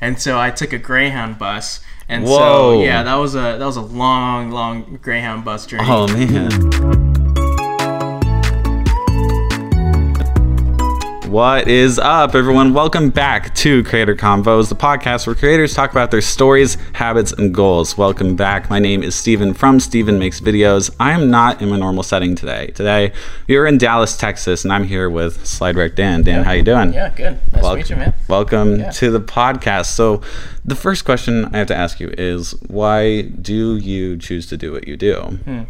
and so I took a Greyhound bus. And Whoa. so yeah, that was a that was a long, long Greyhound bus journey. Oh man. What is up, everyone? Welcome back to Creator Convos, the podcast where creators talk about their stories, habits, and goals. Welcome back. My name is Stephen from Stephen Makes Videos. I am not in my normal setting today. Today, you're in Dallas, Texas, and I'm here with Slide Wreck Dan. Dan, how you doing? Yeah, good. Nice to meet you, man. Welcome Yeah. to the podcast. So, the first question I have to ask you is why do you choose to do what you do? Hmm.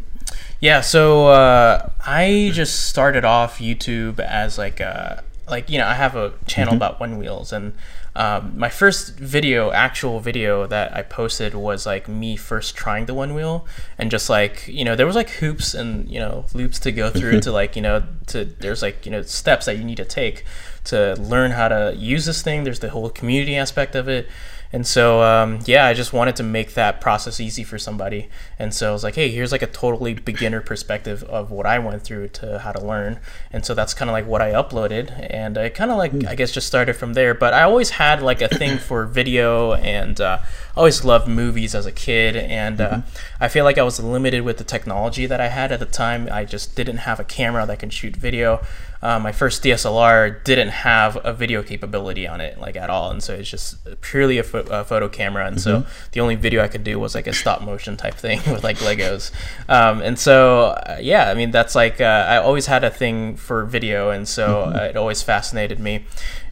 Yeah, so uh, I just started off YouTube as like a like you know I have a channel about one wheels and um, my first video, actual video that I posted was like me first trying the one wheel and just like you know there was like hoops and you know loops to go through to like you know to there's like you know steps that you need to take to learn how to use this thing. There's the whole community aspect of it. And so, um, yeah, I just wanted to make that process easy for somebody. And so I was like, hey, here's like a totally beginner perspective of what I went through to how to learn. And so that's kind of like what I uploaded. And I kind of like, I guess, just started from there. But I always had like a thing for video and uh, always loved movies as a kid. And uh, I feel like I was limited with the technology that I had at the time. I just didn't have a camera that can shoot video. Uh, my first DSLR didn't have a video capability on it, like at all, and so it's just purely a, pho- a photo camera. And so the only video I could do was like a stop motion type thing with like Legos. Um, and so uh, yeah, I mean that's like uh, I always had a thing for video, and so uh, it always fascinated me.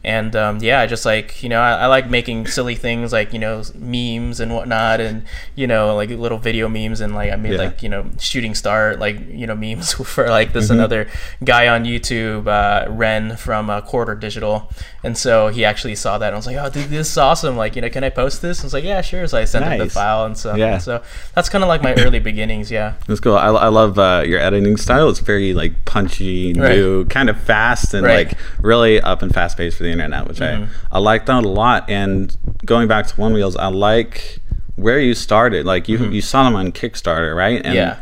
And um, yeah, I just like you know I, I like making silly things like you know memes and whatnot, and you know like little video memes, and like I made Yeah. like you know shooting star like you know memes for like this another guy on YouTube, uh, Ren from uh, Quarter Digital, and so he actually saw that and I was like, oh dude, this is awesome. Like you know, can I post this? I was like, yeah, sure. So I sent him the file and stuff. Yeah. So that's kind of like my early beginnings. Yeah. That's cool. I, I love uh, your editing style. It's very like punchy, Right. new, kind of fast, and Right. like really up and fast paced for the internet, which Mhm. I I like that a lot. And going back to One Wheels, I like where you started. Like you you saw them on Kickstarter, right? And, Mm-hmm. Yeah.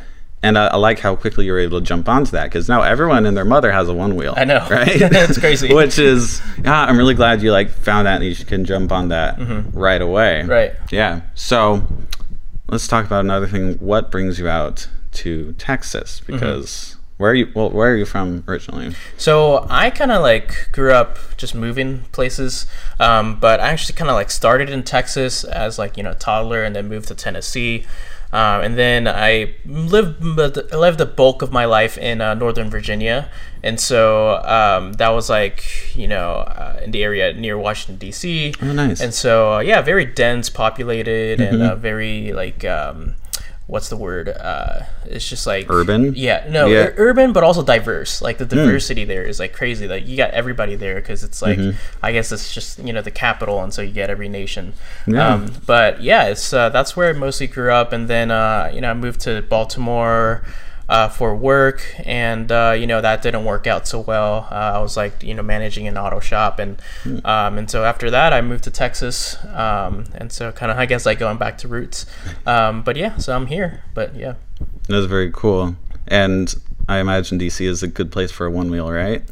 And I, I like how quickly you were able to jump onto that because now everyone and their mother has a one wheel. I know. right? That's crazy. Which is, yeah, I'm really glad you like found that and you can jump on that right away. Mm-hmm. Right. Yeah. So let's talk about another thing. What brings you out to Texas? Mm-hmm. Because where are you? Well, where are you from originally? So I kind of like grew up just moving places, um, but I actually kind of like started in Texas as like you know a toddler, and then moved to Tennessee, um, and then I lived I lived the bulk of my life in uh, Northern Virginia, and so um, that was like you know uh, in the area near Washington D.C. Oh, nice. And so uh, yeah, very dense populated and uh, very like. Um, What's the word? Uh, it's just like Urban? Yeah, no, Yeah. ur- urban, but also diverse. Like the diversity there is like crazy. Like you got everybody there because it's like I guess it's just you know the capital, and so you get every nation. Yeah. Um, but yeah, it's uh, that's where I mostly grew up, and then uh, you know I moved to Baltimore. Uh, for work, and uh, you know that didn't work out so well. Uh, I was like, you know, managing an auto shop, and um, and so after that, I moved to Texas, um, and so kind of, I guess, like going back to roots. Um, but yeah, so I'm here. But yeah, That's very cool. And I imagine DC is a good place for a one wheel, right?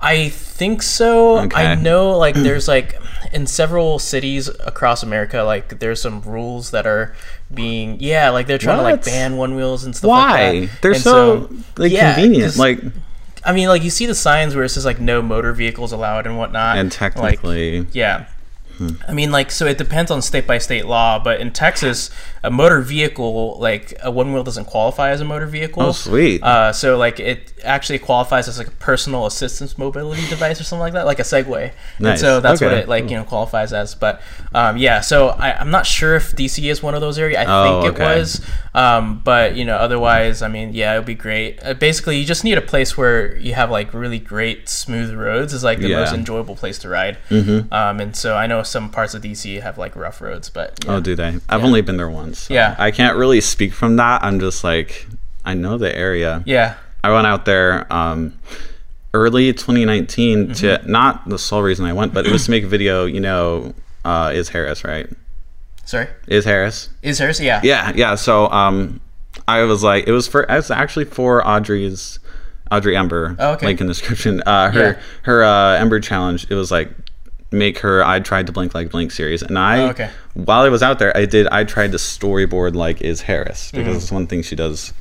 I think so. Okay. I know like there's like in several cities across America like there's some rules that are being yeah, like they're trying to like ban one wheels and stuff Why? like that. They're And so, like yeah, convenient. Like I mean like you see the signs where it says like no motor vehicles allowed and whatnot. and Like, technically, yeah. Hmm. I mean, like, so it depends on state by state law, but in Texas, a motor vehicle, like, a one wheel doesn't qualify as a motor vehicle. oh sweet. Uh, so like it actually qualifies as like a personal assistance mobility device or something like that, like a Segway. Nice. And so that's what it like you know qualifies as. But um, yeah, so I, I'm not sure if DC is one of those areas. I Oh, think it okay. was, um, but you know otherwise, I mean, yeah, it would be great. Uh, basically, you just need a place where you have like really great smooth roads. Is like the Yeah. most enjoyable place to ride. Mm-hmm. Um, and so I know some parts of DC have like rough roads, but yeah. oh, do they? I've only been there once. So Yeah. I can't really speak from that. I'm just like, I know the area. yeah. I went out there um, early 2019 to Mm-hmm. not the sole reason I went, but it was to make a video. You know, uh, is Harris right? Sorry, Is Harris? is Harris? Yeah. Yeah, yeah. So um, I was like, it was for, it was actually for Audrey's, Audrey Ember. Oh, okay. Link in the description. Uh, her Yeah. her uh, Ember challenge. It was like make her I tried to blink like blink series, and I Oh, okay. while I was out there, I did I tried to storyboard like is Harris because Mm-hmm. it's one thing she does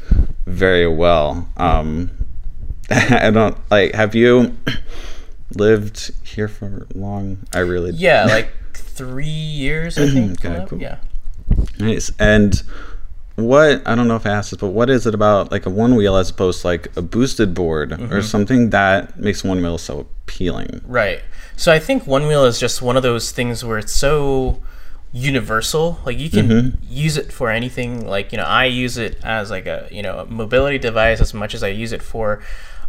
very well. Um, I don't like. Have you lived here for long? I really Yeah, like three years, I think. up. cool. Yeah. Nice. And what I don't know if I asked this, but what is it about like a one wheel as opposed to like a boosted board Mm-hmm. or something that makes one wheel so appealing? Right. So I think one wheel is just one of those things where it's so universal. Like you can Mm-hmm. use it for anything. Like you know, I use it as like a you know a mobility device as much as I use it for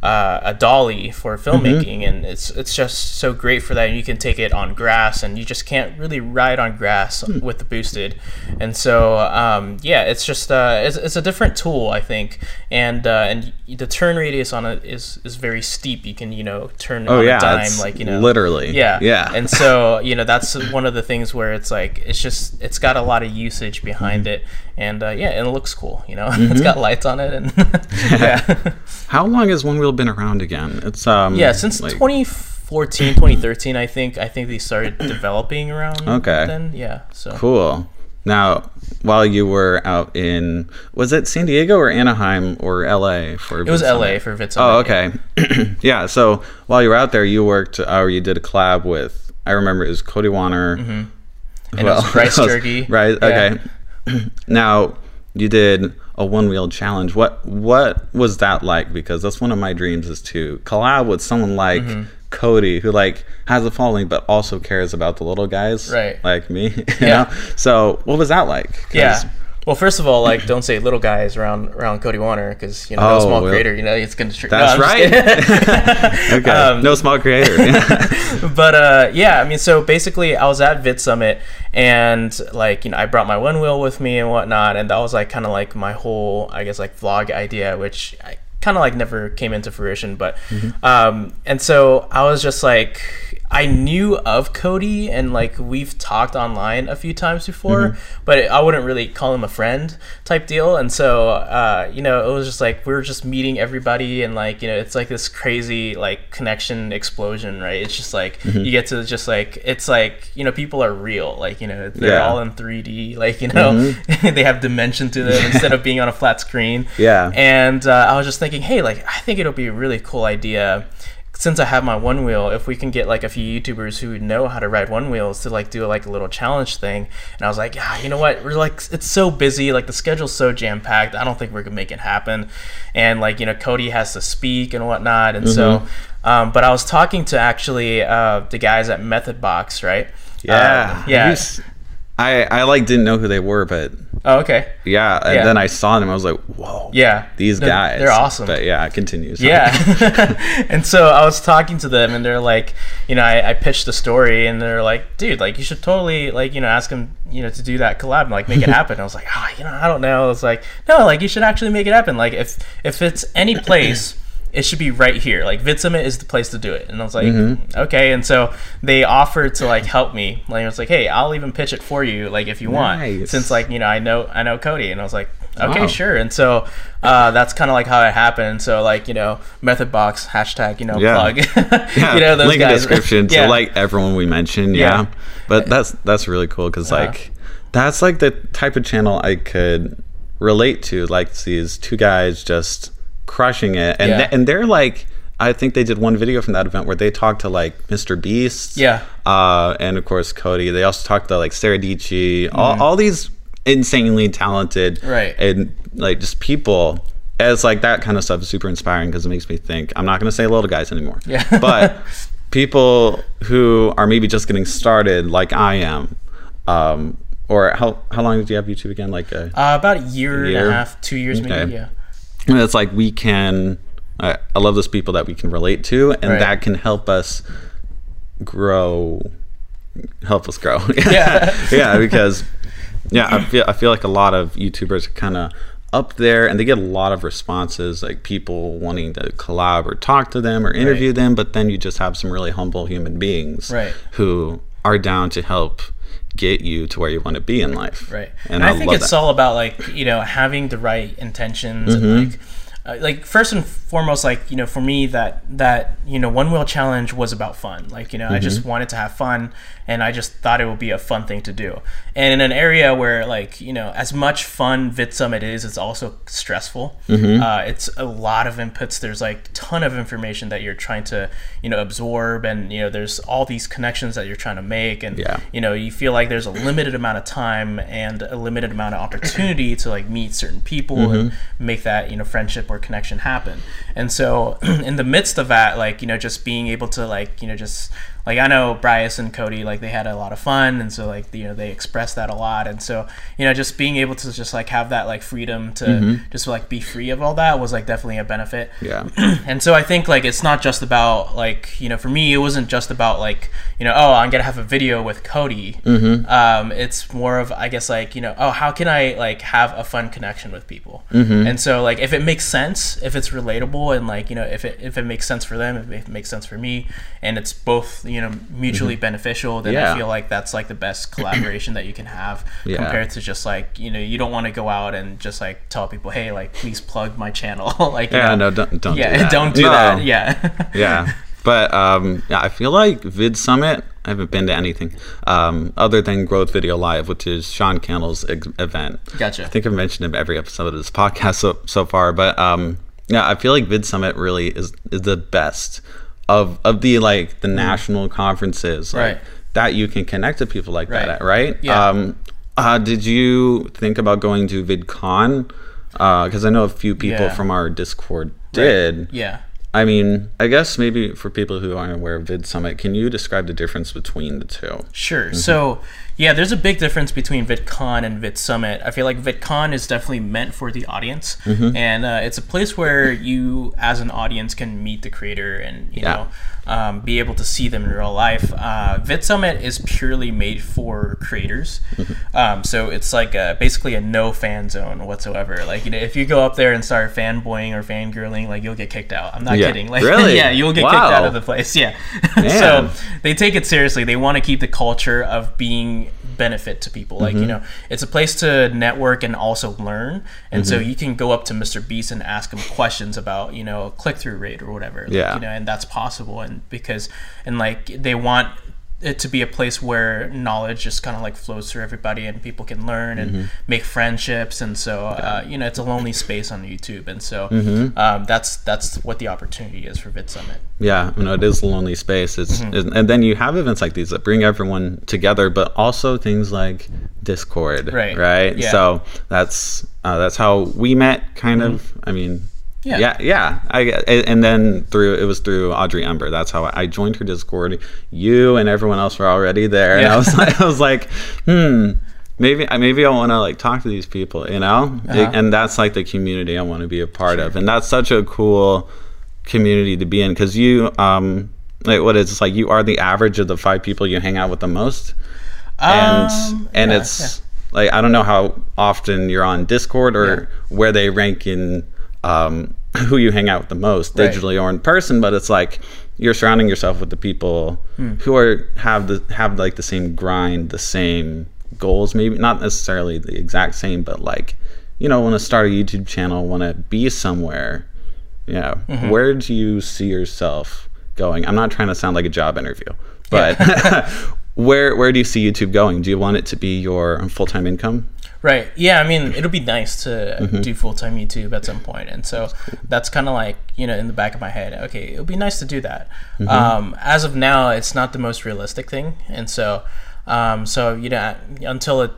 uh, a dolly for Mm-hmm. filmmaking, and it's it's just so great for that. And you can take it on grass, and you just can't really ride on grass Hmm. with the boosted. And so um, yeah, it's just uh, it's, it's a different tool, I think, and uh, and the turn radius on it is is very steep. You can you know turn Oh on yeah, a dime, like you know literally. yeah yeah. and so you know that's one of the things where it's like it's just it's got a lot of usage behind Mm-hmm. it and uh, yeah and it looks cool you know it's got lights on it and yeah How long is one wheel been around again? It's um yeah since like, 2014 2013 i think i think they started developing around Okay. then yeah so cool. Now, while you were out in was it San Diego or Anaheim or LA for it was la for Vitz Oh, okay. yeah. So while you were out there, you worked or you did a collab with. I remember it was Cody Wanner. and it was Bryce Jergy. Right. Yeah. Okay. now you did a one wheel challenge. What what was that like? Because that's one of my dreams is to collab with someone like Mm-hmm. Cody, who like has a following but also cares about the little guys, Right. Like me. You Yeah. know? So what was that like? yeah well first of all like don't say little guys around around cody wanner because you know no Oh, small well, creator you know it's gonna tr- no, That's I'm right. okay. Um, no small creator. but uh, yeah, I mean, so basically, I was at Vid Summit, and like you know, I brought my one wheel with me and whatnot, and that was like kind of like my whole, I guess, like vlog idea, which I kind of like never came into fruition. But um, and so I was just like. I knew of Cody and like we've talked online a few times before, but I wouldn't really call him a friend type deal. And so, uh, you know, it was just like we were just meeting everybody and like, you know, it's like this crazy like connection explosion, right? It's just like you get to just like, it's like, you know, people are real. Like, you know, they're Yeah. all in 3D, like, you know, they have dimension to them instead of being on a flat screen. Yeah. And uh, I was just thinking, hey, like, I think it'll be a really cool idea since I have my one wheel, if we can get like a few YouTubers who know how to ride one wheels to like do like a little challenge thing, and I was like, yeah, you know what? We're like, it's so busy, like the schedule's so jam packed. I don't think we're gonna make it happen, and like you know, Cody has to speak and whatnot, and so, um, but I was talking to actually uh, the guys at Method Box, right? yeah. Um, yeah. I I like didn't know who they were, but Oh, okay. yeah, and Yeah. then I saw them. I was like, whoa. Yeah. These They're- guys. They're awesome. But yeah, it continues. Yeah. and so I was talking to them, and they're like, you know, I, I pitched the story, and they're like, dude, like, you should totally, like, you know, ask them you know, to do that collab, like, make it happen. I was like, ah, you know, I don't know. It's like, no, like, you should actually make it happen. Like, if if it's any place. It should be right here. Like VidSummit is the place to do it. And I was like, Mm-hmm. okay. And so they offered to like help me. Like I was like, hey, I'll even pitch it for you, like if you want. Since like you know I know I know Cody, and I was like, okay, Wow. sure. And so uh, that's kind of like how it happened. So like you know, Method Box hashtag you know Yeah. plug. Yeah, you know those link in guys. description yeah. to like everyone we mentioned. Yeah, Yeah. but that's that's really cool because like that's like the type of channel I could relate to. Like these two guys just crushing it, and Yeah. th- and they're like. I think they did one video from that event where they talked to like Mr. Beast, Yeah. uh, and of course Cody. They also talked to like Sara Dietschy, Mm-hmm. all, all these insanely talented, Right. and like just people. It's like that kind of stuff is super inspiring because it makes me think. I'm not going to say little guys anymore, Yeah. but people who are maybe just getting started, like I am, um, or how how long did you have YouTube again? Like a, Uh, about a year, and a half, two years Okay. maybe. Yeah. And it's like we can. I I love those people that we can relate to, and Right. that can help us grow. Help us grow. Yeah. yeah, because yeah, I feel I feel like a lot of YouTubers are kind of up there, and they get a lot of responses, like people wanting to collab or talk to them or interview them. But then you just have some really humble human beings, Right. who are down to help get you to where you want to be in life. Right. And, And, I, think love it's that. all about like, you know, having the right intentions Mm-hmm. and like uh, like first and foremost, like you know, for me that that you know one wheel challenge was about fun. Like you know, I just mm-hmm. wanted to have fun, and I just thought it would be a fun thing to do. And in an area where like you know, as much fun Vid Summit is, it's also stressful. Mm-hmm. Uh, it's a lot of inputs. There's like ton of information that you're trying to you know absorb, and you know, there's all these connections that you're trying to make, and Yeah. you know, you feel like there's a limited amount of time and a limited amount of opportunity to like meet certain people mm-hmm. and make that you know friendship or connection happen. And so, in the midst of that, like you know, just being able to like you know just like I know Bryce and Cody like they had a lot of fun, and so like you know they expressed that a lot, and so you know just being able to just like have that like freedom to mm-hmm. just like be free of all that was like definitely a benefit Yeah. and so I think like it's not just about like you know for me it wasn't just about like you know oh I'm gonna have a video with Cody. Mm-hmm. Um, it's more of I guess like you know oh how can I like have a fun connection with people. Mm-hmm. And so like if it makes sense, if it's relatable, and like you know if it if it makes sense for them, if it makes sense for me, and it's both you know mutually beneficial, then Yeah. I feel like that's like the best collaboration that you can have Yeah. compared to just like you know you don't want to go out and just like tell people hey like please plug my channel like Yeah, know, no, don't don't yeah, do that. don't do No. that. Yeah. yeah. But um, yeah, I feel like Vid Summit. I haven't been to anything um, other than Growth Video Live, which is Sean Cannell's ex- event. Gotcha. I think I've mentioned him every episode of this podcast so, so far. But um, yeah, I feel like Vid Summit really is is the best of of the like the national conferences, like, Mm. Right. That you can connect to people like that Right. at, right? Yeah. Um, uh, did you think about going to VidCon? Because I know a few people Yeah. from our Discord did. Yeah. I mean, I guess maybe for people who aren't aware of Vid Summit, can you describe the difference between the two? Sure. So, yeah, there's a big difference between VidCon and VidSummit. I feel like VidCon is definitely meant for the audience, and uh, it's a place where you, as an audience, can meet the creator and you Yeah. know um, be able to see them in real life. Uh, VidSummit is purely made for creators, um, so it's like a, basically a no fan zone whatsoever. Like you know, if you go up there and start fanboying or fangirling, like you'll get kicked out. I'm not Yeah. kidding. Like Really? yeah, you'll get kicked out of the place. Yeah. So they take it seriously. They want to keep the culture of being benefit to people. Like, Mm-hmm. you know, it's a place to network and also learn. And so Mm-hmm. you can go up to Mr. Beast and ask him questions about, you know, click through rate or whatever. Like, Yeah. You know, and that's possible. And because, and like, they want it to be a place where knowledge just kind of like flows through everybody and people can learn and Mm-hmm. make friendships and so uh, you know it's a lonely space on YouTube and so Mm-hmm. um, that's that's what the opportunity is for Vid Summit. Yeah, you know, it is a lonely space. It's Mm-hmm. and then you have events like these that bring everyone together, but also things like Discord, Right. Right. Yeah. So that's uh, that's how we met, kind of. I mean. Yeah. yeah, yeah. I and then through it was through Audrey Ember. That's how I joined her Discord. You and everyone else were already there, and I was like, I was like, hmm, maybe maybe I want to like talk to these people, you know. Uh-huh. And that's like the community I want to be a part of, and that's such a cool community to be in because you um like what is it's like you are the average of the five people you hang out with the most and Um, and yeah, it's like I don't know how often you're on Discord or where they rank in um, who you hang out with the most, Right. digitally or in person. But it's like you're surrounding yourself with the people Hmm. who are have the have like the same grind, the same goals. Maybe not necessarily the exact same, but like you know, want to start a YouTube channel, want to be somewhere. Yeah, Mm-hmm. where do you see yourself going? I'm not trying to sound like a job interview, but where where do you see YouTube going? Do you want it to be your full time income? Right. Yeah. I mean, it'll be nice to Mm-hmm. do full time YouTube at some point, and so that's kind of like you know in the back of my head. Okay, it would be nice to do that. Mm-hmm. Um, as of now, it's not the most realistic thing, and so um, so you know until it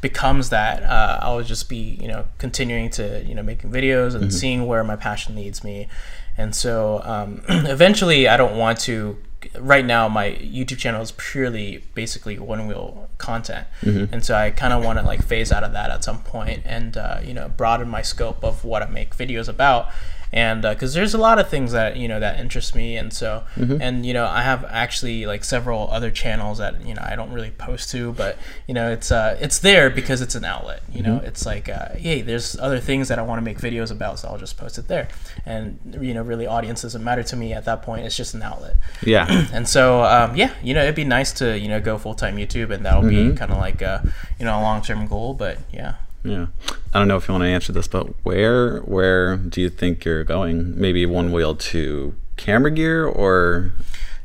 becomes that, uh, I'll just be you know continuing to you know making videos and seeing where my passion leads me, and so um, eventually I don't want to right now my YouTube channel is purely basically one wheel content, and so I kind of want to like phase out of that at some point and uh, you know broaden my scope of what I make videos about. And because there's a lot of things that you know that interest me, and so and you know I have actually like several other channels that you know I don't really post to, but you know it's uh it's there because it's an outlet. You know it's like uh, hey, there's other things that I want to make videos about, so I'll just post it there. And you know really audience doesn't matter to me at that point. It's just an outlet. Yeah, And so, um, yeah, you know, it'd be nice to you know go full time YouTube, and that'll be kind of like a you know a long term goal. But yeah, Yeah. I don't know if you want to answer this, but where where do you think you're going? Maybe one wheel to camera gear or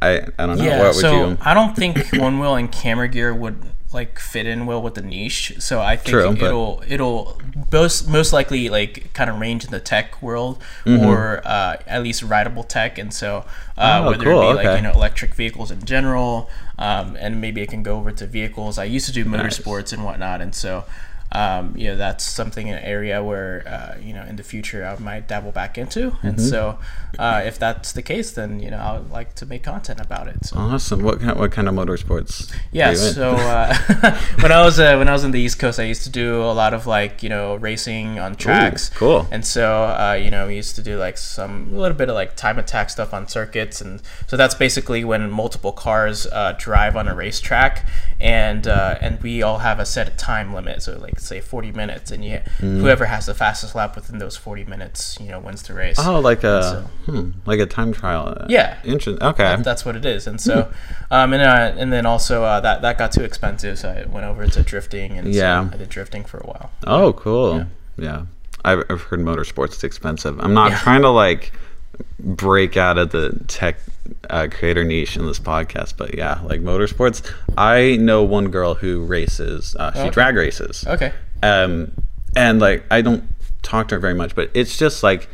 I I don't know. Yeah, what would so you I don't think one wheel and camera gear would like fit in well with the niche. So I think True, but- it'll it'll most most likely like kind of range in the tech world Mm-hmm. or uh, at least rideable tech. And so uh, Oh, whether cool, it be like you know electric vehicles in general, um, and maybe it can go over to vehicles. I used to do motorsports and whatnot, and so. Um, you know that's something an area where uh, you know in the future I might dabble back into, and Mm-hmm. so uh, if that's the case, then you know I would like to make content about it. So. Awesome. What kind what kind of motorsports? Yeah, so uh, when I was uh, when I was in the East Coast, I used to do a lot of like you know racing on tracks. cool. And so uh, you know we used to do like some a little bit of like time attack stuff on circuits, and so that's basically when multiple cars uh, drive on a racetrack, and uh, and we all have a set time limit. So like say forty minutes, and you Mm. whoever has the fastest lap within those forty minutes, you know, wins the race. Oh, like a so- hmm, like a time trial. Yeah. Interesting. Okay. that's what it is. And so, um, and uh, and then also uh, that that got too expensive, so I went over to drifting, and Yeah. so I did drifting for a while. Oh, cool. Yeah. I've, I've heard motorsports is expensive. I'm not Yeah. trying to like break out of the tech uh, creator niche in this podcast, but yeah, like motorsports. I know one girl who races. Uh, she Okay. drag races. Okay. Um, and like I don't talk to her very much, but it's just like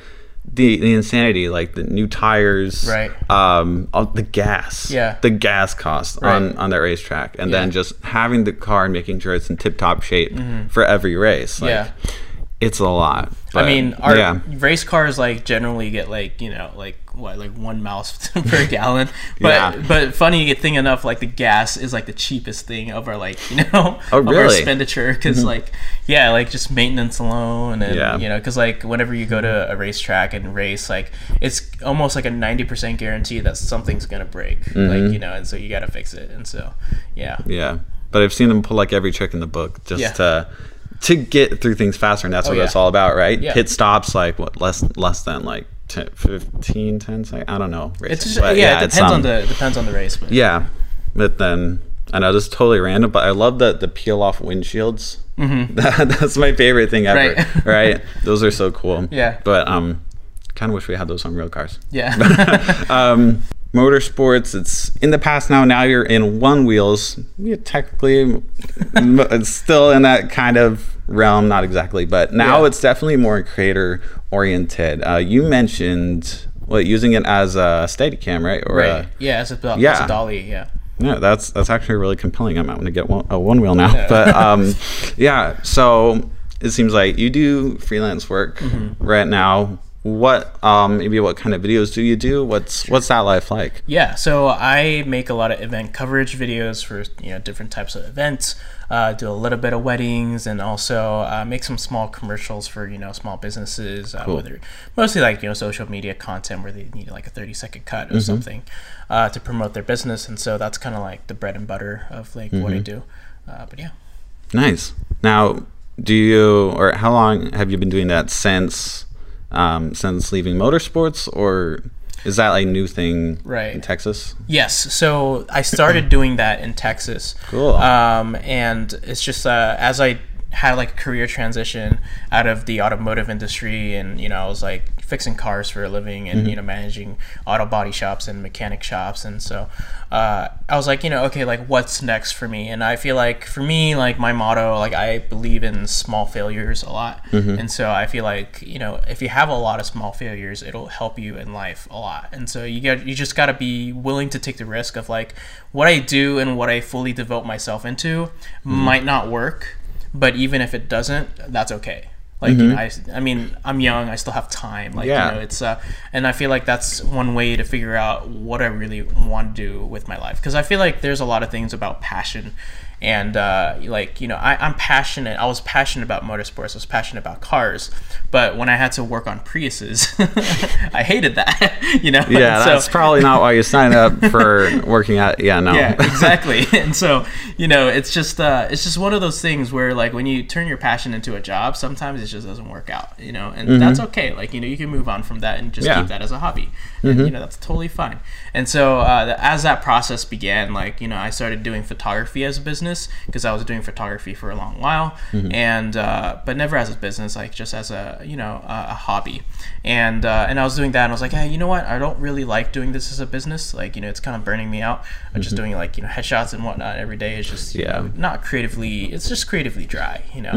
the the insanity, like the new tires, Right. Um, all the gas, Yeah. the gas cost on Right. on that racetrack, and then Yeah. Mm-hmm. just having the car and making sure it's in tip top shape for every race. Like, Yeah. It's a lot. I mean, our yeah, race cars like generally get like you know like what like one miles per gallon. But Yeah. but funny thing enough, like the gas is like the cheapest thing of our like you know Oh, of our really? Mm-hmm. expenditure because like yeah like just maintenance alone and Yeah. you know because like whenever you go to a racetrack and race like it's almost like a ninety percent guarantee that something's gonna break Mm-hmm. like you know and so you gotta fix it and so yeah yeah. But I've seen them pull like every trick in the book just to to get through things faster, and that's what yeah. it's all about, right? Yeah. Pit stops like what less less than like 10, 15, 10 seconds. I don't know. it's just, but yeah, it it's, depends on um, the depends on the race but Yeah, but then I know this is totally random, but I love the the peel off windshields. Mm-hmm. that's my favorite thing ever. Right. Right. Those are so cool. Yeah. But um, kind of wish we had those on real cars. yeah Um, motorsports. It's in the past now. Now you're in one wheels. Yeah, technically, it's still in that kind of realm. Not exactly, but now Yeah. it's definitely more creator oriented. Uh, you mentioned what using it as a steady cam, right? Or a- right yeah it's a, yeah. it's a dolly yeah Yeah, that's that's actually really compelling. I might want to get one, a one wheel now. yeah. But um, yeah, so it seems like you do freelance work Mm-hmm. right now. What um, maybe what kind of videos do you do? What's what's that life like? Yeah, so I make a lot of event coverage videos for you know different types of events. Uh, do a little bit of weddings and also uh, make some small commercials for you know small businesses. Uh, Whether mostly like you know social media content where they need like a thirty second cut or something uh, to promote their business, and so that's kind of like the bread and butter of like what I do. Uh, but yeah. Nice. Now, do you or how long have you been doing that since um, since leaving motorsports, or is that a new thing Right. in Texas? Yes. So I started doing that in Texas. Cool. Um, and it's just uh, as I had like a career transition out of the automotive industry, and you know, I was like fixing cars for a living, and mm-hmm. you know, managing auto body shops and mechanic shops, and so uh, I was like, you know, okay, like what's next for me? And I feel like for me, like my motto, like I believe in small failures a lot, mm-hmm. and so I feel like you know, if you have a lot of small failures, it'll help you in life a lot. And so you get, you just got to be willing to take the risk of like what I do and what I fully devote myself into mm-hmm. might not work, but even if it doesn't, that's okay. Like you know, I, I mean, I'm young. I still have time. Like Yeah. you know, it's uh, and I feel like that's one way to figure out what I really want to do with my life. Because I feel like there's a lot of things about passion, and uh, like you know, I, I'm passionate. I was passionate about motorsports. I was passionate about cars, but when I had to work on Priuses, I hated that. you know. Yeah, So- that's probably not why you signed up for working at. Yeah, no. yeah exactly and so you know it's just uh it's just one of those things where like when you turn your passion into a job sometimes it just doesn't work out you know and that's okay like you know you can move on from that and just Yeah. keep that as a hobby and you know that's totally fine and so uh, as that process began like you know i started doing photography as a business business because I was doing photography for a long while, and uh, but never as a business, like just as a you know a, a hobby. And uh, and I was doing that, and I was like, hey, you know what? I don't really like doing this as a business. Like you know, it's kind of burning me out. I'm just doing like you know headshots and whatnot every day. Is just Yeah. know, not creatively. It's just creatively dry, you know.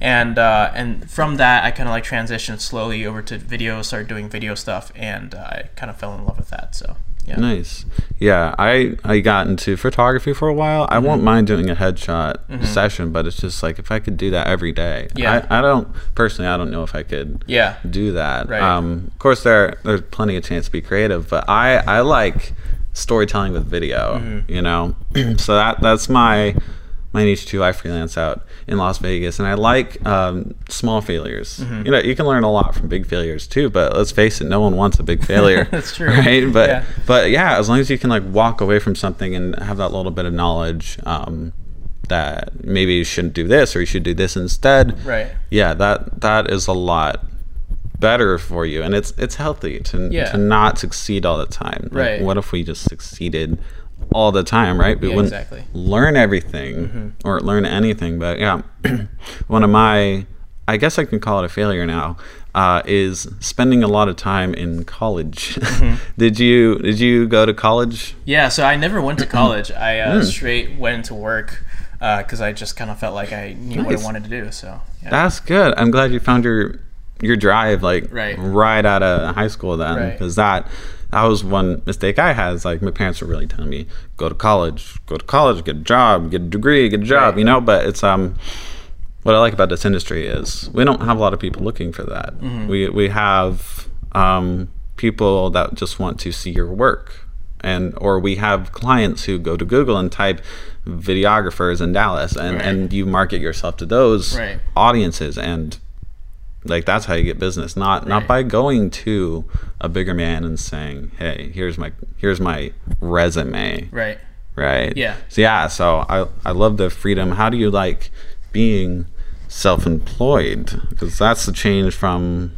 And uh, and from that, I kind of like transitioned slowly over to video, started doing video stuff, and uh, I kind of fell in love with that. So yeah. Nice. Yeah, I I got into photography for a while. I Mm-hmm. won't mind doing a headshot session, but it's just like if I could do that every day. Yeah. I, I don't personally. I don't know if I could. Yeah. Do that. Right. Um, of course, there there's plenty of chance to be creative, but I I like storytelling with video. Mm-hmm. You know, so that that's my my niche too. I freelance out in Las Vegas, and I like um, small failures. Mm-hmm. You know, you can learn a lot from big failures too. But let's face it, no one wants a big failure. That's true. right? But Yeah. but yeah, as long as you can like walk away from something and have that little bit of knowledge um, that maybe you shouldn't do this or you should do this instead. Right. Yeah, that that is a lot better for you, and it's it's healthy to Yeah. to not succeed all the time. Like, Right. What if we just succeeded? All the time, right? We Yeah, wouldn't exactly. Mm-hmm. learn everything or learn anything. But yeah, one of my, I guess I can call it a failure now, uh, is spending a lot of time in college. Mm-hmm. did you did you go to college? Yeah, so I never went to college. I uh, Hmm. straight went to work because I just kind of felt like I knew what I wanted to do. So yeah. That's good. I'm glad you found your your drive like Right. right out of high school then Right. because that that was one mistake I had. Is like my parents were really telling me go to college, go to college, get a job, get a degree, get a job. Right. You know, but it's um what I like about this industry is we don't have a lot of people looking for that. Mm-hmm. We we have um, people that just want to see your work, and or we have clients who go to Google and type videographers in Dallas, and Right. and you market yourself to those Right. audiences, and like that's how you get business. Not not by going to a bigger man and saying, hey, here's my here's my resume right. right? Yeah. So yeah, so I I love the freedom. How do you like being self-employed? Because that's the change from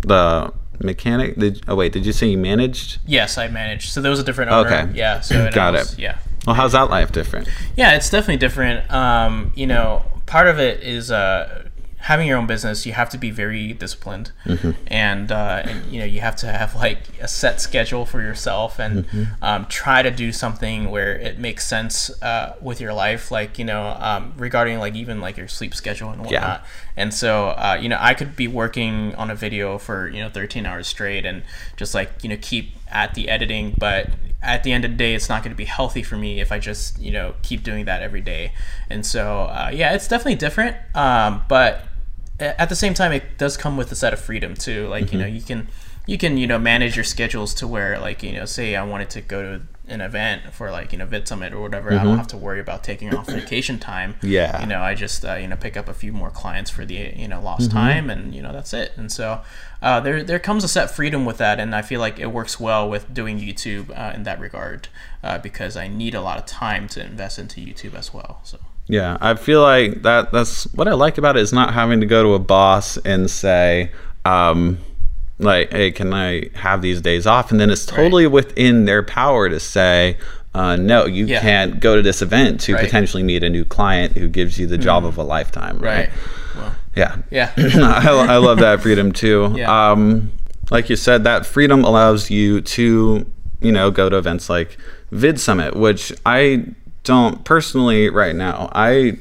the mechanic. Did oh wait, did you say you managed? Yes, I managed. So there was a different owner. Okay. Yeah. So Got was- it. Yeah. Well, how's that life different? Yeah, it's definitely different. Um, you know, part of it is uh, having your own business. You have to be very disciplined, and, uh, and you know you have to have like a set schedule for yourself, and um, try to do something where it makes sense uh, with your life. Like you know, um, regarding like even like your sleep schedule and whatnot. And so, uh, you know, I could be working on a video for you know 13 hours straight, and just like you know keep at the editing, but at the end of the day, it's not going to be healthy for me if I just you know keep doing that every day. And so, uh, yeah, it's definitely different. Um, but at the same time, it does come with a set of freedom too. Like you know, you can you can you know manage your schedules to where like you know, say I wanted to go to an event for like you know Vid Summit or whatever, I don't have to worry about taking off vacation time. Yeah. you know, I just uh, you know pick up a few more clients for the you know lost time, and you know that's it. And so uh, there there comes a set freedom with that, and I feel like it works well with doing YouTube uh, in that regard uh, because I need a lot of time to invest into YouTube as well. So Yeah, I feel like that. That's what I like about it is not having to go to a boss and say, um, like, "Hey, can I have these days off?" And then it's totally within their power to say, uh, "No, you Yeah. can't go to this event to Right. Potentially meet a new client who gives you the job of a lifetime." Right? Well, Yeah. yeah. I, I love that freedom too. Yeah. Um, like you said, that freedom allows you to, you know, go to events like Vid Summit, which I don't personally right now. I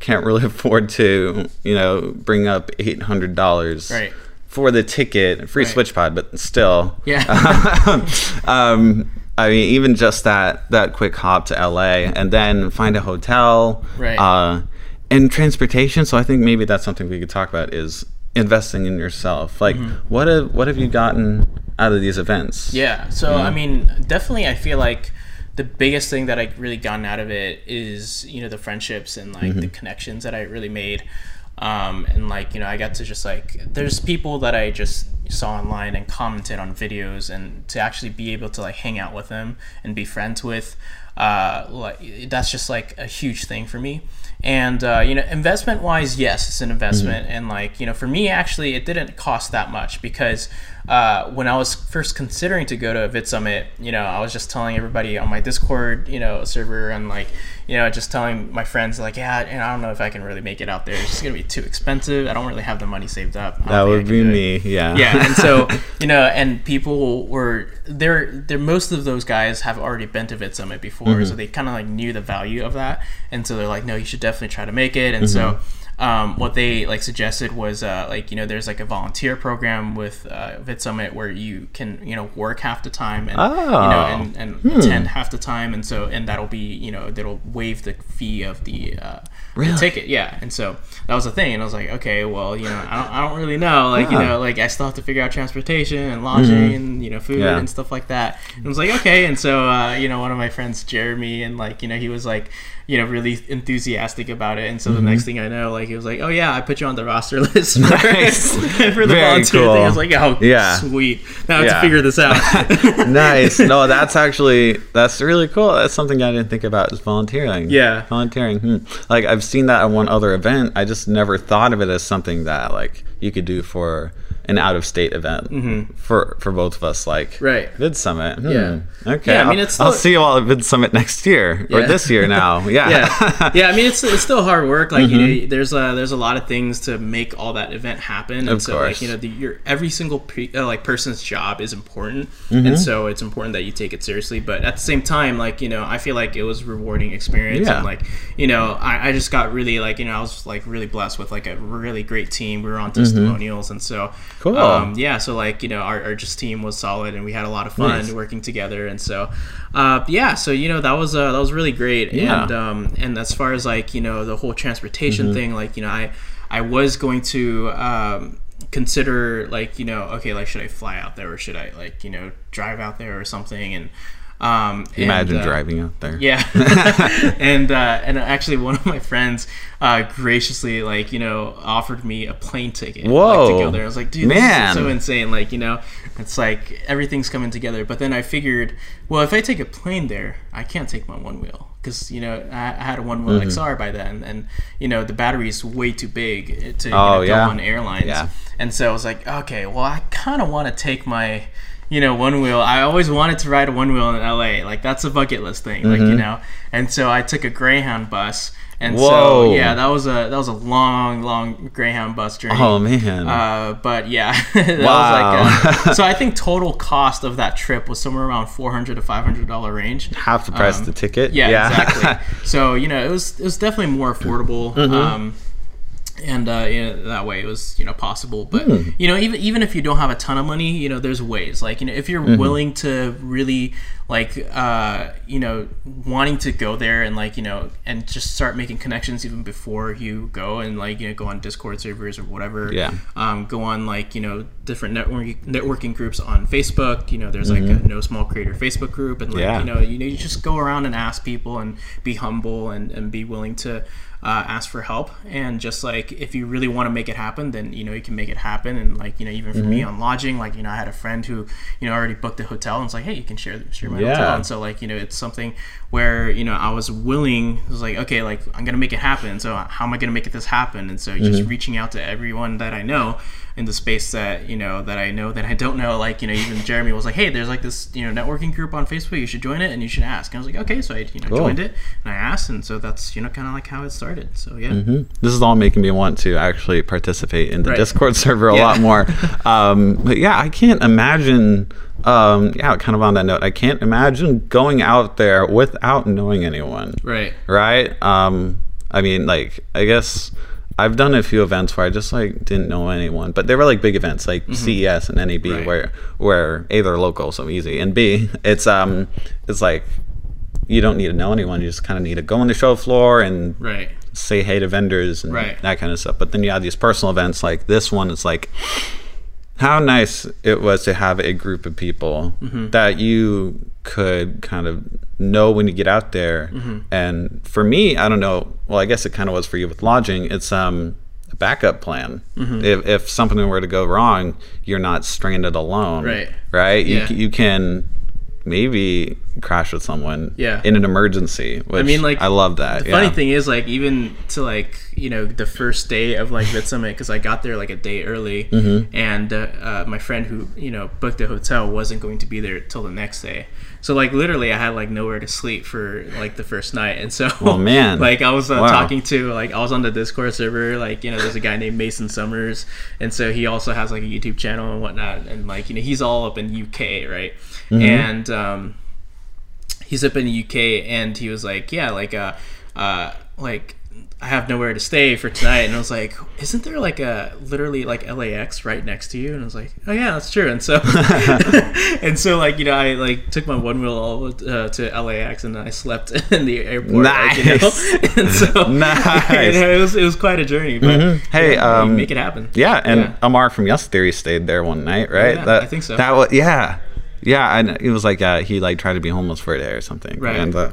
can't really afford to, you know, bring up eight hundred dollars Right. for the ticket, free Right. switch pod, but still. Yeah. um, I mean, even just that that quick hop to LA and then find a hotel, Right. Uh, and transportation. So I think maybe that's something we could talk about is investing in yourself. Like, what have what have you gotten out of these events? Mm-hmm. Yeah. So I mean, definitely, I feel like the biggest thing that I really gotten out of it is you know the friendships and like the connections that I really made. um, and like you know I got to just like there's people that I just saw online and commented on videos and to actually be able to like hang out with them and be friends with uh, like that's just like a huge thing for me and uh, you know investment wise yes it's an investment and like you know for me actually it didn't cost that much because uh, when I was first considering to go to a Vid Summit, you know, I was just telling everybody on my Discord, you know, server and like, you know, just telling my friends like, yeah, and I don't know if I can really make it out there. It's just gonna be too expensive. I don't really have the money saved up. That would be me. Yeah. yeah and so you know and people were they're they're most of those guys have already been to vid summit before Mm-hmm. so they kind of like knew the value of that and so they're like no you should definitely try to make it and so Mm-hmm. Um, what they like suggested was uh, like you know there's like a volunteer program with uh, vid summit where you can you know work half the time and you know Oh. and, and attend half the time. And so and that'll be you know that'll waive the fee of the, uh, Really? the ticket. Yeah. And so that was the thing. And i was like okay well you know i don't, I don't really know. Like you know like i still have to figure out transportation and lodging and you know food Mm-hmm. Yeah. and stuff like that. And i was like okay. And so uh, you know one of my friends jeremy and like you know he was like you know really enthusiastic about it and so Mm-hmm. the next thing i know like he was like oh yeah i put you on the roster list for, Nice. for the Very volunteer cool. thing i was like oh Yeah. sweet now i have Yeah. to figure this out nice. No, that's actually that's really cool. That's something I didn't think about is volunteering. Yeah. volunteering. Hmm. Like I've seen that at one other event. I just never thought of it as something that like you could do for an out of state event for for both of us. Like Mm-hmm. Right. Vid Summit. Hmm. Yeah. Okay. Yeah, I mean, I'll- it's I'll see you all at Vid Summit next year or this year now. Yeah. yeah, yeah. I mean, it's it's still hard work. Like you Mm-hmm. know, there's a there's a lot of things to make all that event happen, and Of so like course. you know, the, your every single uh, like person's job is important, Mm-hmm. and so it's important that you take it seriously. But at the same time, like you know, I feel like it was a rewarding experience, Yeah. and like you know, I, I just got really like you know, I was like really blessed with like a really great team. We were on testimonials, and so Mm-hmm. Cool. um, yeah, so like you know, our, our just team was solid, and we had a lot of fun Nice. working together, and so uh, yeah, so you know that was uh, that was really great, Yeah. and um, and as far as like you know the whole transportation Mm-hmm. thing, like you know I I was going to um, consider like you know okay like should I fly out there or should I like you know drive out there or something and um, and, Imagine uh, driving out there. yeah, and uh, and actually, one of my friends uh, graciously, like you know, offered me a plane ticket. like, Whoa. to go there. I was like, dude, Man. this is so insane. Like you know, it's like everything's coming together. But then I figured, well, if I take a plane there, I can't take my one wheel because you know I, I had a one wheel Mm-hmm. XR by then, and you know the battery is way too big to you Oh, know, go yeah. on airlines. Yeah. And so I was like, okay, well, I kind of want to take my, you know, one wheel. I always wanted to ride a one wheel in LA. Like that's a bucket list thing, like you know. And so I took a Greyhound bus. And Mm-hmm. Whoa. so yeah, that was a that was a long, long Greyhound bus journey. Oh man. Uh, but yeah, that Wow. was like uh, so. I think total cost of that trip was somewhere around four hundred to five hundred dollar range. Half the price of the ticket. um, Yeah, exactly. So you know, it was it was definitely more affordable. Mm-hmm. Um, and uh, you know, that way it was you know possible. But Hmm. you know, even even if you don't have a ton of money, you know, there's ways. Like you know, if you're Mm-hmm. willing to really like uh, you know wanting to go there and like you know and just start making connections even before you go and like you know go on Discord servers or whatever. Yeah. Um, go on like you know different networking networking groups on Facebook. You know, there's like a No Small Creator Facebook group, and like Mm-hmm. Yeah. you know you know you just go around and ask people and be humble and, and be willing to uh, ask for help and just like if you really want to make it happen then you know you can make it happen and like you know even for Mm-hmm. me on lodging like you know I had a friend who you know already booked a hotel and it's like hey you can share share my Yeah. so like you know it's something where you know I was willing it was like okay like I'm gonna make it happen so how am I gonna make it this happen and so Mm-hmm. just reaching out to everyone that I know in the space that you know that I know that I don't know like you know even Jeremy was like hey there's like this you know networking group on Facebook you should join it and you should ask and I was like okay so I you know Cool. joined it and I asked and so that's you know kind of like how it started so yeah Mhm. This is all making me want to actually participate in the Right. Discord server a Yeah. lot more. um, but yeah, I can't imagine. Um, yeah, kind of on that note, I can't imagine going out there without knowing anyone. right Right? Um, I mean, like, I guess I've done a few events where I just like didn't know anyone, but they were like big events, like CES and NAB, Mm-hmm. Right. where where a they're local, so easy, and b it's um it's like you don't need to know anyone. You just kind of need to go on the show floor and right say hey to vendors and Right. that kind of stuff. But then you have these personal events like this one. It's like how nice it was to have a group of people Mm-hmm. that you could kind of know when you get out there. Mm-hmm. And for me, I don't know. Well, I guess it kind of was for you with lodging. It's um a backup plan. If, if something were to go wrong, you're not stranded alone. Right. Right. Yeah. You, you can maybe crash with someone. Yeah. In an emergency. Which I mean, like, I love that. The yeah. funny thing is, like, even to like you know the first day of like Vid Summit, because I got there like a day early, Mm-hmm. and uh, uh, my friend who you know booked the hotel wasn't going to be there till the next day. So like literally, I had like nowhere to sleep for like the first night, and so Oh, man. like I was uh, Wow. talking to like I was on the Discord server, like you know there's a guy named Mason Summers, and so he also has like a YouTube channel and whatnot, and like you know he's all up in UK, right? Mm-hmm. And um, he's up in the UK and he was like, yeah, like uh, uh, like I have nowhere to stay for tonight, and I was like, isn't there like a literally like LAX right next to you? And I was like, oh yeah, that's true. And so and so like you know I like took my one wheel all uh, to LAX and I slept in the airport. like, you know? Nice. and so Nice. you know, it was it was quite a journey, but Hey, yeah, um, make it happen. Yeah, and Yeah. Amar from Yes Theory stayed there one night, right? yeah, that, I think so. That was yeah, yeah. And it was like uh, he like tried to be homeless for a day or something, Right. And uh,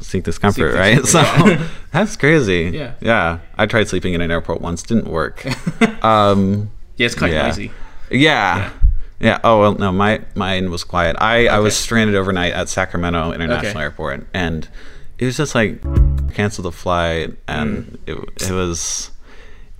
seek discomfort, Seek right? discomfort, So yeah. that's crazy. Yeah. yeah. I tried sleeping in an airport once, didn't work. um, Yeah, it's quite yeah. noisy. yeah. Yeah. Oh well, no. My mine was quiet. I I was stranded overnight at Sacramento International Okay. Airport, and it was just like cancel the flight, and Mm. it it was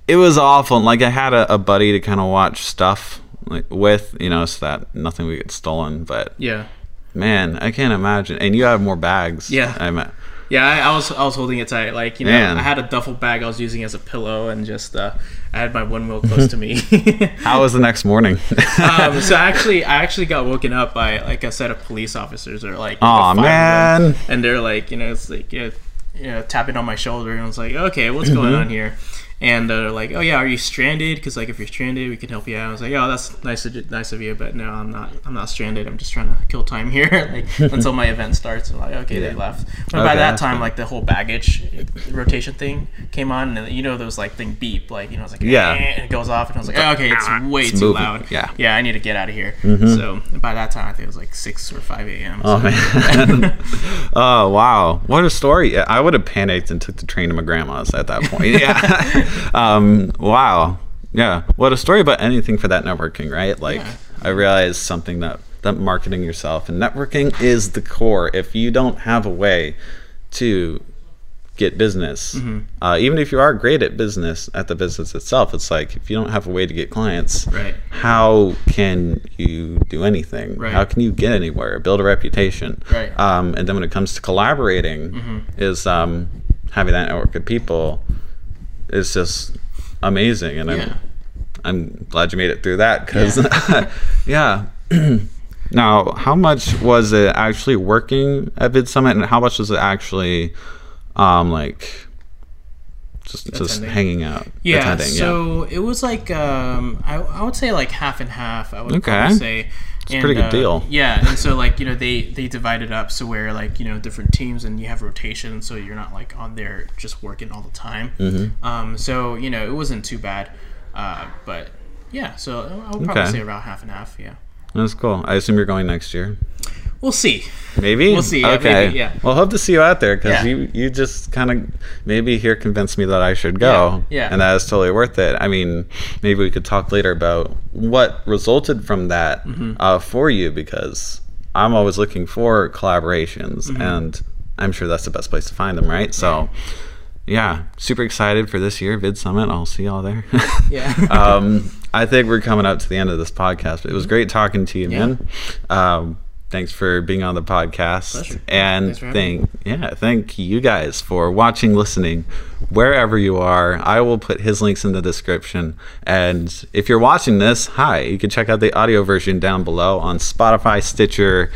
it was awful. And, like I had a, a buddy to kind of watch stuff like with, you know, so that nothing would get stolen. But Yeah. man, I can't imagine. And you have more bags. Yeah. I mean, Yeah, I, I was I was holding it tight. Like you know, Man. I had a duffel bag I was using as a pillow, and just uh, I had my Onewheel close to me. how was the next morning? um, so actually, I actually got woken up by like a set of police officers, or like, them. man. and they're like, you know, it's like, you know, you know, tapping on my shoulder, and I was like, okay, what's going Mm-hmm. on here? And they're like, oh yeah, are you stranded? Because like, if you're stranded, we can help you out. I was like, oh, that's nice, of, nice of you, but no, I'm not. I'm not stranded. I'm just trying to kill time here, like until my event starts. And like, okay, they left. But Okay, by that time, like the whole baggage rotation thing came on, and you know those like thing beep, like you know, it's like Yeah. "Eh," and it goes off, and I was like, oh, okay, it's way It's too moving. loud. Yeah. Mm-hmm. yeah, I need to get out of here. So by that time, I think it was like six or five a.m. Oh so- man! oh wow! What a story! I would have panicked and took the train to my grandma's at that point. Yeah. Um, wow. Yeah. What a story about anything for that networking, right? Like Yeah. I realized something that that marketing yourself and networking is the core. If you don't have a way to get business, Mm-hmm. uh, even if you are great at business at the business itself, it's like if you don't have a way to get clients, Right. how can you do anything? Right. How can you get anywhere? Build a reputation. Right. Mm-hmm. Um, and then when it comes to collaborating, is um, having that network of people is just amazing, and Yeah. I'm I'm glad you made it through that because yeah. now, how much was it actually working at VidSummit, and how much was it actually um, like just just hanging out? Yeah, attending, so it was like um, I, I would say like half and half. I would Okay. say. It's a pretty good deal. Yeah, and so like you know they they divide it up so where like you know different teams and you have rotation, so you're not like on there just working all the time. Mm-hmm. Um, so you know it wasn't too bad, uh, but yeah. So I would probably Okay. say about half and half. Yeah, That's cool. I assume you're going next year. We'll see. Maybe We'll see, yeah, okay. maybe, yeah. Well, hope to see you out there because Yeah. you you just kind of maybe here convinced me that I should go. Yeah, yeah. And that is totally worth it. I mean, maybe we could talk later about what resulted from that Mm-hmm. uh, for you because I'm always looking for collaborations Mm-hmm. and I'm sure that's the best place to find them, right? So. Yeah, super excited for this year VidSummit. I'll see y'all there. Yeah. um, I think we're coming up to the end of this podcast. It was great talking to you, man. Um, thanks for being on the podcast, Pleasure. and thank yeah, thank you guys for watching, listening, wherever you are. I will put his links in the description, and if you're watching this, hi, you can check out the audio version down below on Spotify, Stitcher.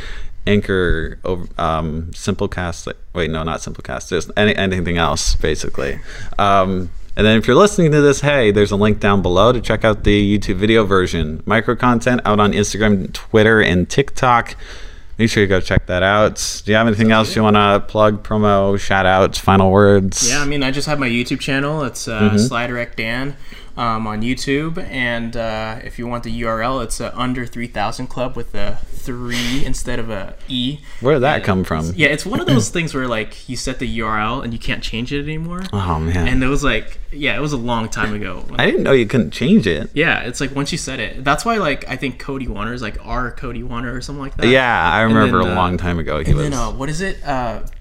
Anchor, um, Simplecast. Wait, no, not Simplecast. Just any, anything else, basically. Um, and then if you're listening to this, hey, there's a link down below to check out the YouTube video version. Micro content out on Instagram, Twitter, and TikTok. Make sure you go check that out. Do you have anything else you want to plug, promo, shout outs, final words? Yeah, I mean, I just have my YouTube channel. It's uh, Mm-hmm. Dan. Um, on YouTube. And uh, if you want the URL, it's a under 3000 club with a three instead of a E. Where did that And come from? Yeah, it's one of those things where like you set the URL and you can't change it anymore. Oh man. And it was like, yeah, it was a long time ago. I didn't know you couldn't change it. yeah, it's like once you set it. That's why like I think Cody Wanner is like R Cody Wanner or something like that. Yeah, I remember then, a uh, long time ago he And was. then uh, what is it?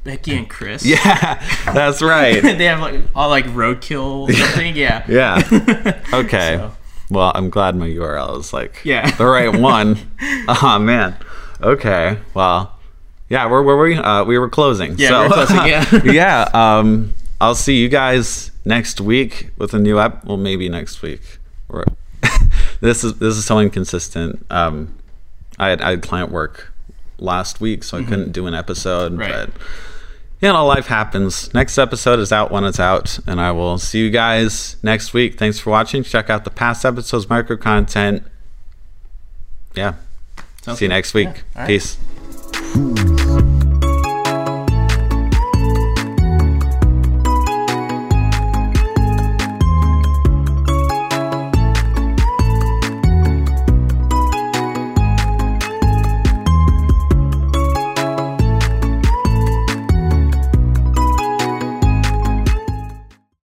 Becki and Chris. yeah, that's right. they have like all like roadkill something. Yeah. Yeah. Okay. So- Well, I'm glad my URL is like Yeah. the right one. oh man. Okay. Well, yeah. Where were we? Uh, we were closing. Yeah, so, we were closing, yeah. yeah. Um, I'll see you guys next week with a new app. Well, maybe next week. This is this is so inconsistent. Um, I had, I had client work last week, so I couldn't do an episode. Mm-hmm. Right. But you know, life happens. Next episode is out when it's out, and I will see you guys next week. Thanks for watching. Check out the past episodes, micro content. Yeah. Sounds see you next week. Yeah. Right. Peace.